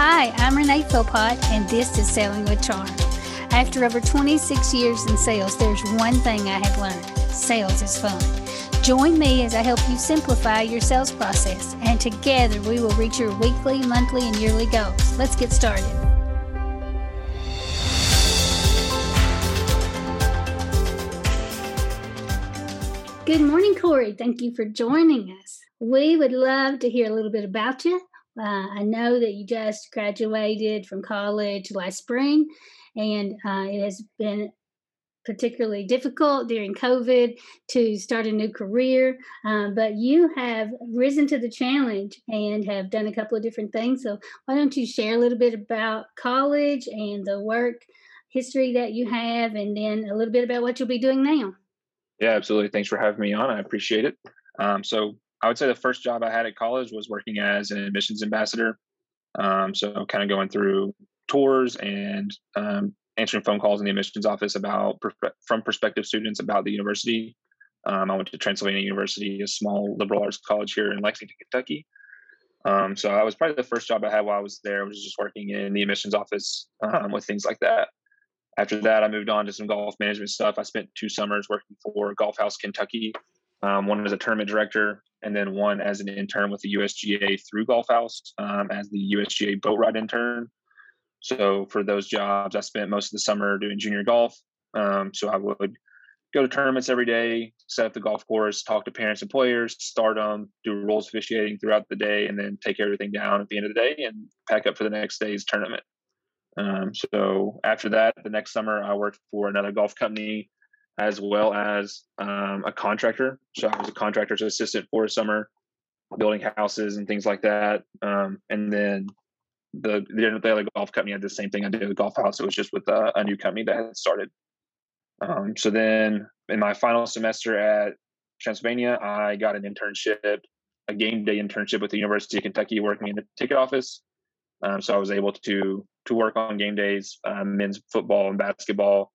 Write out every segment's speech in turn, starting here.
Hi, I'm Renee Philpott, and this is Selling with Charm. After over 26 years in sales, there's one thing I have learned sales is fun. Join me as I help you simplify your sales process, and together we will reach your weekly, monthly, and yearly goals. Let's get started. Good morning, Corey. Thank you for joining us. We would love to hear a little bit about you. Uh, I know that you just graduated from college last spring, and uh, it has been particularly difficult during COVID to start a new career. Um, but you have risen to the challenge and have done a couple of different things. So, why don't you share a little bit about college and the work history that you have, and then a little bit about what you'll be doing now? Yeah, absolutely. Thanks for having me on. I appreciate it. Um, so, I would say the first job I had at college was working as an admissions ambassador. Um, so, kind of going through tours and um, answering phone calls in the admissions office about from prospective students about the university. Um, I went to Transylvania University, a small liberal arts college here in Lexington, Kentucky. Um, so I was probably the first job I had while I was there. Was just working in the admissions office um, with things like that. After that, I moved on to some golf management stuff. I spent two summers working for Golf House Kentucky, um, one as a tournament director, and then one as an intern with the USGA through Golf House um, as the USGA Boatwright intern. So for those jobs, I spent most of the summer doing junior golf. Um, so I would go to tournaments every day, set up the golf course, talk to parents and players, start them, do rules officiating throughout the day, and then take everything down at the end of the day and pack up for the next day's tournament. Um, so after that, the next summer, I worked for another golf company as well as um, a contractor. So I was a contractor's assistant for a summer, building houses and things like that. Um, and then the the other golf company had the same thing I did with Golf House. It was just with a, a new company that had started. Um, so then in my final semester at Transylvania, I got an internship, a game day internship with the University of Kentucky, working in the ticket office. Um, so I was able to to work on game days, um, men's football and basketball,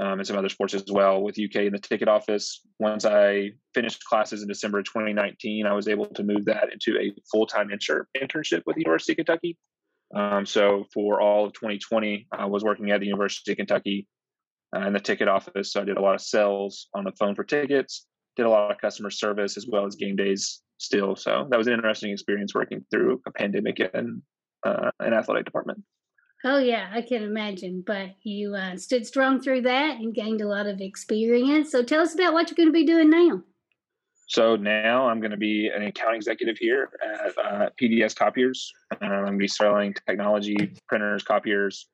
um, and some other sports as well with UK in the ticket office. Once I finished classes in December of 2019, I was able to move that into a full time internship with the University of Kentucky. Um, so for all of 2020, I was working at the University of Kentucky uh, in the ticket office. So I did a lot of sales on the phone for tickets, did a lot of customer service as well as game days still. So that was an interesting experience working through a pandemic in uh, an athletic department. Oh yeah, I can imagine. But you uh, stood strong through that and gained a lot of experience. So tell us about what you're going to be doing now. So now I'm going to be an account executive here at uh, PDS Copiers. I'm going to be selling technology, printers, copiers,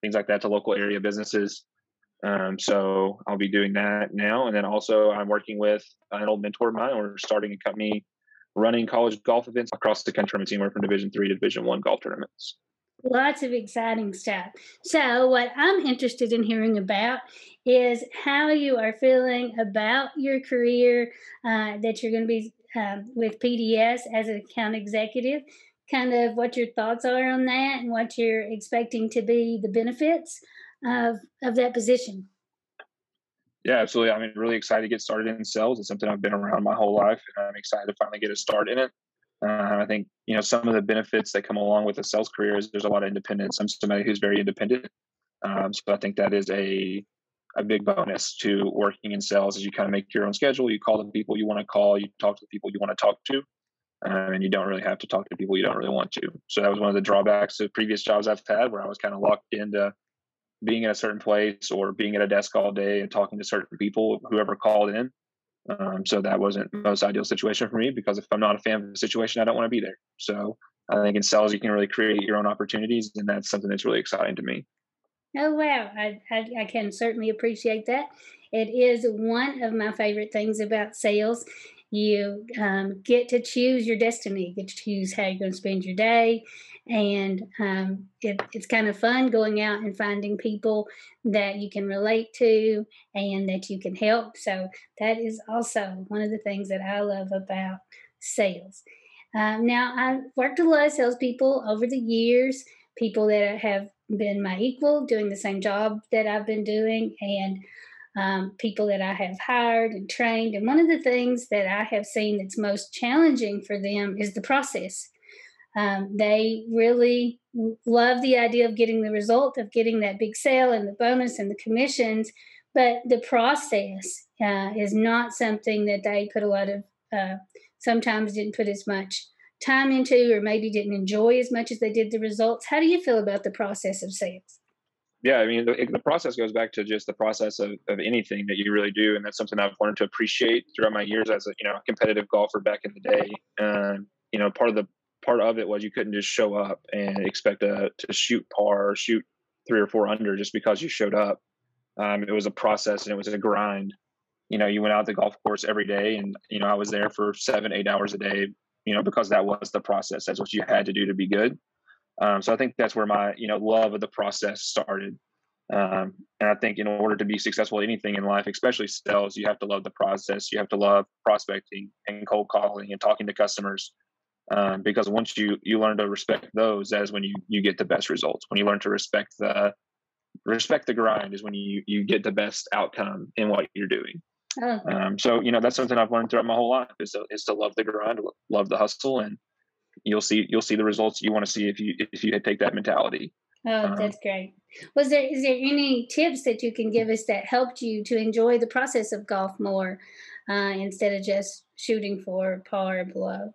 things like that to local area businesses. Um, so I'll be doing that now. And then also I'm working with an old mentor of mine. We're starting a company running college golf events across the country. I'm a team from Division three to Division one golf tournaments. Lots of exciting stuff. So, what I'm interested in hearing about is how you are feeling about your career uh, that you're going to be um, with PDS as an account executive. Kind of what your thoughts are on that, and what you're expecting to be the benefits of of that position. Yeah, absolutely. I'm really excited to get started in sales. It's something I've been around my whole life, and I'm excited to finally get a start in it. Uh, I think you know some of the benefits that come along with a sales career is there's a lot of independence. I'm somebody who's very independent, um, so I think that is a a big bonus to working in sales. Is you kind of make your own schedule. You call the people you want to call. You talk to the people you want to talk to, um, and you don't really have to talk to people you don't really want to. So that was one of the drawbacks of previous jobs I've had, where I was kind of locked into being in a certain place or being at a desk all day and talking to certain people, whoever called in. Um, so that wasn't most ideal situation for me because if I'm not a fan of the situation, I don't want to be there. So I think in sales, you can really create your own opportunities, and that's something that's really exciting to me. Oh wow, I, I, I can certainly appreciate that. It is one of my favorite things about sales. You um, get to choose your destiny. You get to choose how you're going to spend your day and um, it, it's kind of fun going out and finding people that you can relate to and that you can help. So that is also one of the things that I love about sales. Um, now I've worked with a lot of salespeople over the years, people that have been my equal, doing the same job that I've been doing, and um, people that I have hired and trained. And one of the things that I have seen that's most challenging for them is the process Um, they really love the idea of getting the result of getting that big sale and the bonus and the commissions, but the process uh, is not something that they put a lot of. Uh, sometimes didn't put as much time into, or maybe didn't enjoy as much as they did the results. How do you feel about the process of sales? yeah i mean the, the, process goes back to just the process of, of anything that you really do and that's something i've learned to appreciate throughout my years as a you know competitive golfer back in the day and you know part of the part of it was you couldn't just show up and expect to, to shoot par or shoot three or four under just because you showed up um, it was a process and it was a grind you know you went out the golf course every day and you know i was there for seven eight hours a day you know because that was the process that's what you had to do to be good um, so I think that's where my you know love of the process started. Um, and I think in order to be successful at anything in life, especially sales, you have to love the process. You have to love prospecting and cold calling and talking to customers. Um, because once you you learn to respect those, as when you you get the best results. When you learn to respect the respect the grind, is when you you get the best outcome in what you're doing. Oh. Um, so you know that's something I've learned throughout my whole life is to is to love the grind, love the hustle, and you'll see you'll see the results you want to see if you if you take that mentality. Oh, um, that's great. Was there is there any tips that you can give us that helped you to enjoy the process of golf more uh, instead of just shooting for par or below?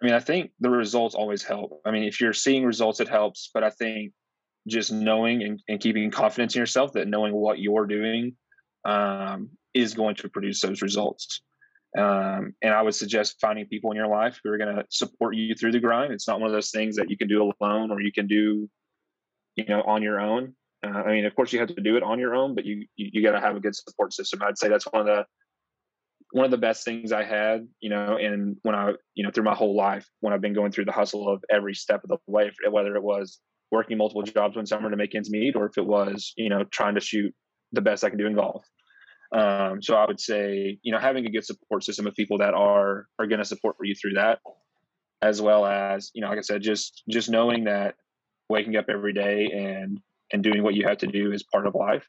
I mean, I think the results always help. I mean, if you're seeing results, it helps. But I think just knowing and, and keeping confidence in yourself that knowing what you're doing um, is going to produce those results. Um, and I would suggest finding people in your life who are going to support you through the grind. It's not one of those things that you can do alone or you can do, you know, on your own. Uh, I mean, of course, you have to do it on your own, but you you, you got to have a good support system. I'd say that's one of the one of the best things I had, you know, and when I, you know, through my whole life, when I've been going through the hustle of every step of the way, whether it was working multiple jobs one summer to make ends meet, or if it was, you know, trying to shoot the best I can do in golf. Um, so I would say, you know, having a good support system of people that are are going to support for you through that, as well as, you know, like I said, just just knowing that waking up every day and and doing what you have to do is part of life.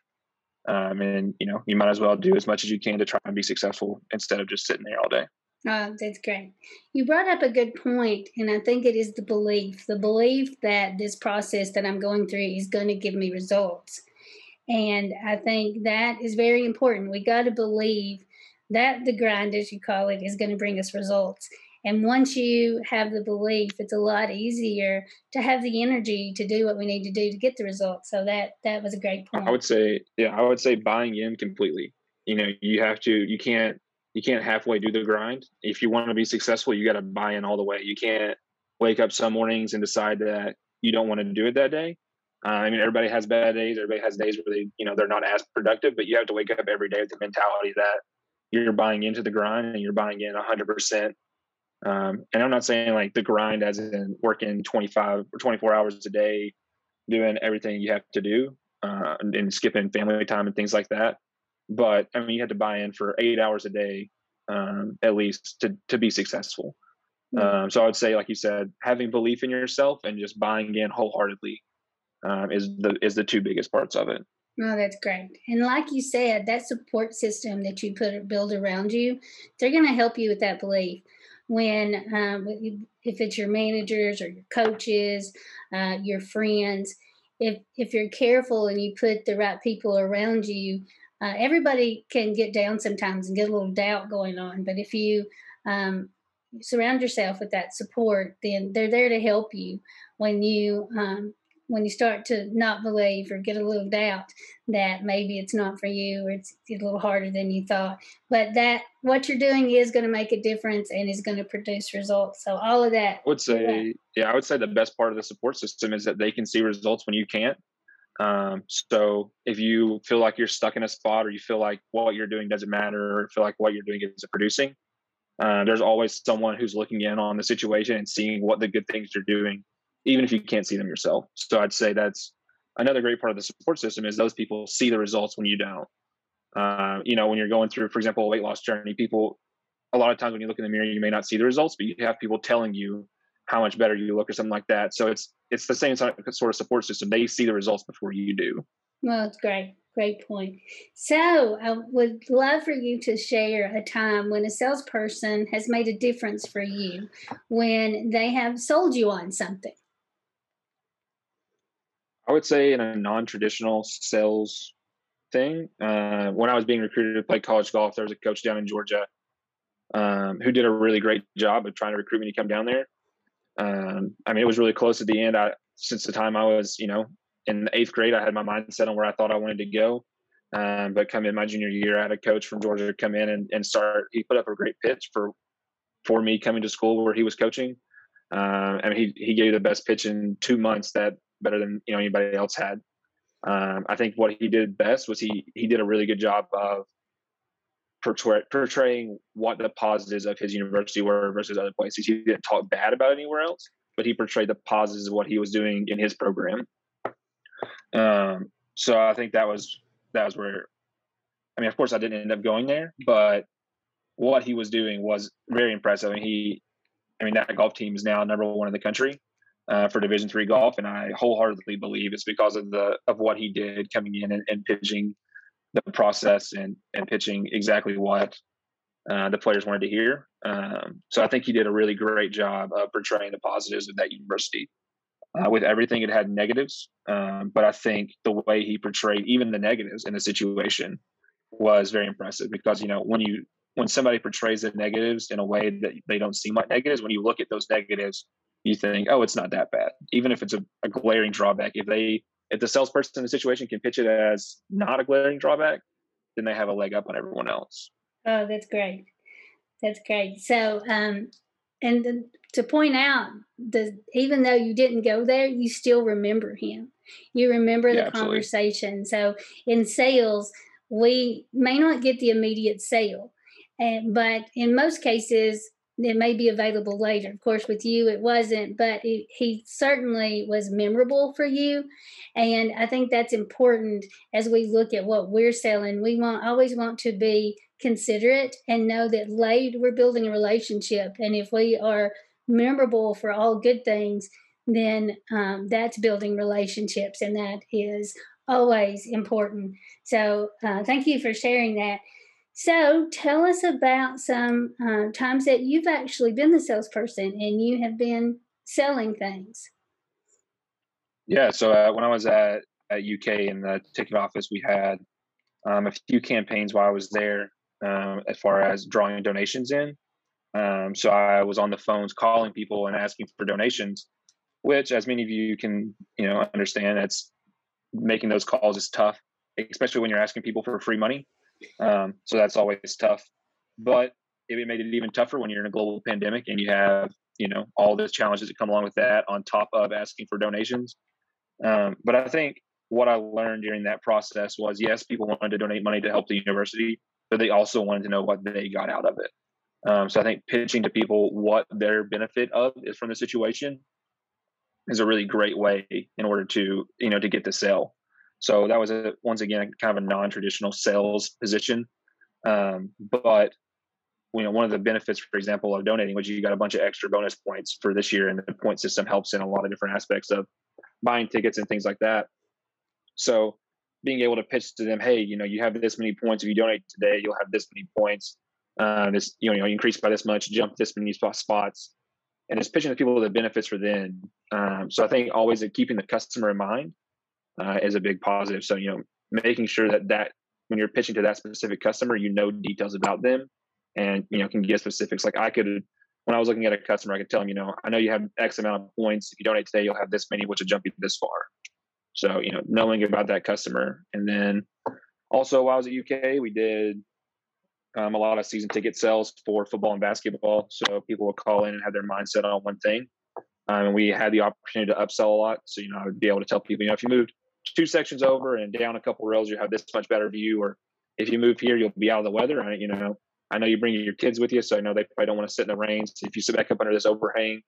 Um, and you know, you might as well do as much as you can to try and be successful instead of just sitting there all day. Oh, that's great. You brought up a good point, and I think it is the belief the belief that this process that I'm going through is going to give me results. And I think that is very important. We got to believe that the grind, as you call it, is going to bring us results. And once you have the belief, it's a lot easier to have the energy to do what we need to do to get the results. So that that was a great point. I would say, yeah, I would say buying in completely. You know, you have to, you can't, you can't halfway do the grind. If you want to be successful, you got to buy in all the way. You can't wake up some mornings and decide that you don't want to do it that day. Uh, I mean, everybody has bad days. Everybody has days where they, you know, they're not as productive. But you have to wake up every day with the mentality that you're buying into the grind and you're buying in 100 percent. Um, and I'm not saying like the grind as in working 25 or 24 hours a day, doing everything you have to do, uh, and, and, skipping family time and things like that. But I mean, you had to buy in for eight hours a day um, at least to to be successful. Mm-hmm. Um, so I would say, like you said, having belief in yourself and just buying in wholeheartedly um, is the is the two biggest parts of it. Oh, that's great. And like you said, that support system that you put build around you, they're going to help you with that belief. When um, if it's your managers or your coaches, uh, your friends, if if you're careful and you put the right people around you, uh, everybody can get down sometimes and get a little doubt going on. But if you um, surround yourself with that support, then they're there to help you when you um, when you start to not believe or get a little doubt that maybe it's not for you or it's a little harder than you thought. But that what you're doing is going to make a difference and is going to produce results. So all of that i would say yeah. yeah i would say the best part of the support system is that they can see results when you can't. Um, so if you feel like you're stuck in a spot or you feel like what you're doing doesn't matter or feel like what you're doing isn't producing uh, there's always someone who's looking in on the situation and seeing what the good things you're doing even if you can't see them yourself. So I'd say that's another great part of the support system is those people see the results when you don't. Uh, you know, when you're going through, for example, a weight loss journey, people a lot of times when you look in the mirror, you may not see the results, but you have people telling you how much better you look or something like that. So it's it's the same sort of support system. They see the results before you do. Well, it's great. Great point. So, I would love for you to share a time when a salesperson has made a difference for you when they have sold you on something. I would say in a non-traditional sales thing, uh, when I was being recruited to play college golf, there was a coach down in Georgia um, who did a really great job of trying to recruit me to come down there. Um, I mean, it was really close at the end. I, since the time I was, you know, in eighth grade, I had my mindset on where I thought I wanted to go. Um, but come in my junior year, I had a coach from Georgia come in and, and start. He put up a great pitch for for me coming to school where he was coaching. Um, I mean, he he gave the best pitch in two months that better than you know anybody else had. Um, I think what he did best was he he did a really good job of portray, portraying what the positives of his university were versus other places. He didn't talk bad about anywhere else, but he portrayed the positives of what he was doing in his program. Um, so I think that was that was where. I mean, of course, I didn't end up going there, but what he was doing was very impressive. I mean, he, I mean, that golf team is now number one in the country uh, for Division three golf, and I wholeheartedly believe it's because of the of what he did coming in and, and pitching the process and and pitching exactly what uh, the players wanted to hear. Um, so I think he did a really great job of portraying the positives of that university. Uh, with everything, it had negatives, um, but I think the way he portrayed even the negatives in the situation was very impressive because you know when you when somebody portrays the negatives in a way that they don't seem like negatives, when you look at those negatives you think, oh, it's not that bad. Even if it's a, a glaring drawback, if they if the salesperson in the situation can pitch it as not a glaring drawback, then they have a leg up on everyone else. Oh, that's great. That's great. So, um, and to point out, the even though you didn't go there, you still remember him. You remember the conversation. So, in sales, we may not get the immediate sale, and but in most cases, it may be available later. Of course, with you, it wasn't, but it, he certainly was memorable for you. And I think that's important as we look at what we're selling. We want always want to be considerate and know that late we're building a relationship. And if we are memorable for all good things, then um, that's building relationships, and that is always important. So, uh, thank you for sharing that. So tell us about some uh, times that you've actually been the salesperson and you have been selling things. Yeah. So uh, when I was at, at UK in the ticket office, we had um, a few campaigns while I was there um, as far as drawing donations in. Um, so I was on the phones calling people and asking for donations, which, as many of you can, you know, understand, it's making those calls is tough, especially when you're asking people for free money. Um, so that's always tough. But it made it even tougher when you're in a global pandemic and you have, you know, all the challenges that come along with that on top of asking for donations. Um, but I think what I learned during that process was yes, people wanted to donate money to help the university, but they also wanted to know what they got out of it. Um, so I think pitching to people what their benefit of is from the situation is a really great way in order to you know to get the sale. So that was a, once again kind of a non-traditional sales position. Um, but you know, one of the benefits, for example, of donating was you got a bunch of extra bonus points for this year, and the point system helps in a lot of different aspects of buying tickets and things like that. So being able to pitch to them, hey, you know, you have this many points. If you donate today, you'll have this many points. Uh, this, you know, you know, increase by this much, jump this many spots, and it's pitching to people the benefits for them. Um, so I think always keeping the customer in mind uh, is a big positive. So you know, making sure that that when you're pitching to that specific customer, you know details about them, and you know can get specifics. Like I could, when I was looking at a customer, I could tell them, you know, I know you have X amount of points. If you donate today, you'll have this many, which will jump you this far. So you know, knowing about that customer, and then also while I was at UK, we did um, a lot of season ticket sales for football and basketball. So people would call in and have their mindset on one thing. Um, and we had the opportunity to upsell a lot. So, you know, I would be able to tell people, you know, if you moved two sections over and down a couple rails, you have this much better view. Or if you move here, you'll be out of the weather. I, you know, I know you bring your kids with you, so I know they probably don't want to sit in the rain. So if you sit back up under this overhang,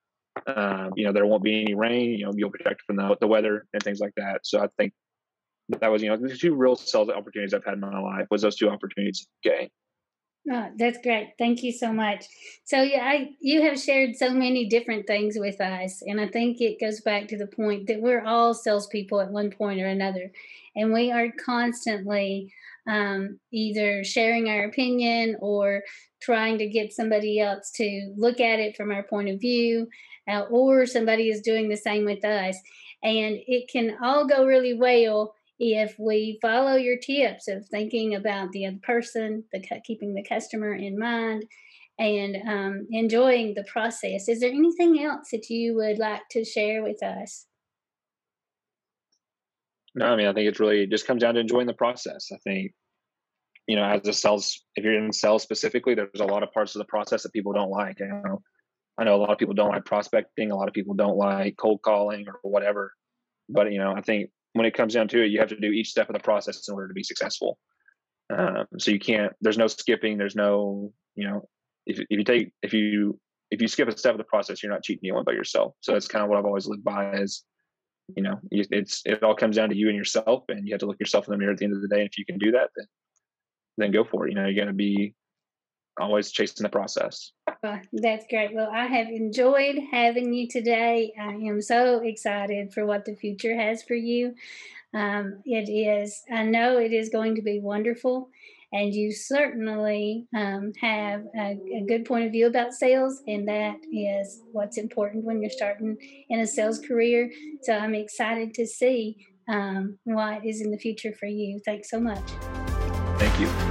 um, you know, there won't be any rain. You know, you'll protect from the the weather and things like that. So I think that was, you know, the two real sales opportunities I've had in my life was those two opportunities. Okay. Oh, that's great. Thank you so much. So yeah, I, you have shared so many different things with us, and I think it goes back to the point that we're all salespeople at one point or another, and we are constantly um, either sharing our opinion or trying to get somebody else to look at it from our point of view, uh, or somebody is doing the same with us, and it can all go really well if we follow your tips of thinking about the other person, the keeping the customer in mind, and um, enjoying the process. Is there anything else that you would like to share with us? No, I mean, I think it's really just comes down to enjoying the process. I think, you know, as a sales, if you're in sales specifically, there's a lot of parts of the process that people don't like. You know, I know a lot of people don't like prospecting. A lot of people don't like cold calling or whatever. But you know, I think when it comes down to it, you have to do each step of the process in order to be successful. Um, so you can't. There's no skipping. There's no. You know, if if you take if you if you skip a step of the process, you're not cheating anyone but yourself. So that's kind of what I've always lived by. Is you know, it's it all comes down to you and yourself, and you have to look yourself in the mirror at the end of the day. And if you can do that, then then go for it. You know, you're to be always chasing the process. Well, that's great. Well, I have enjoyed having you today. I am so excited for what the future has for you. Um, it is, I know it is going to be wonderful. And you certainly um, have a, a, good point of view about sales, and that is what's important when you're starting in a sales career. So I'm excited to see um, what is in the future for you. Thanks so much. Thank you.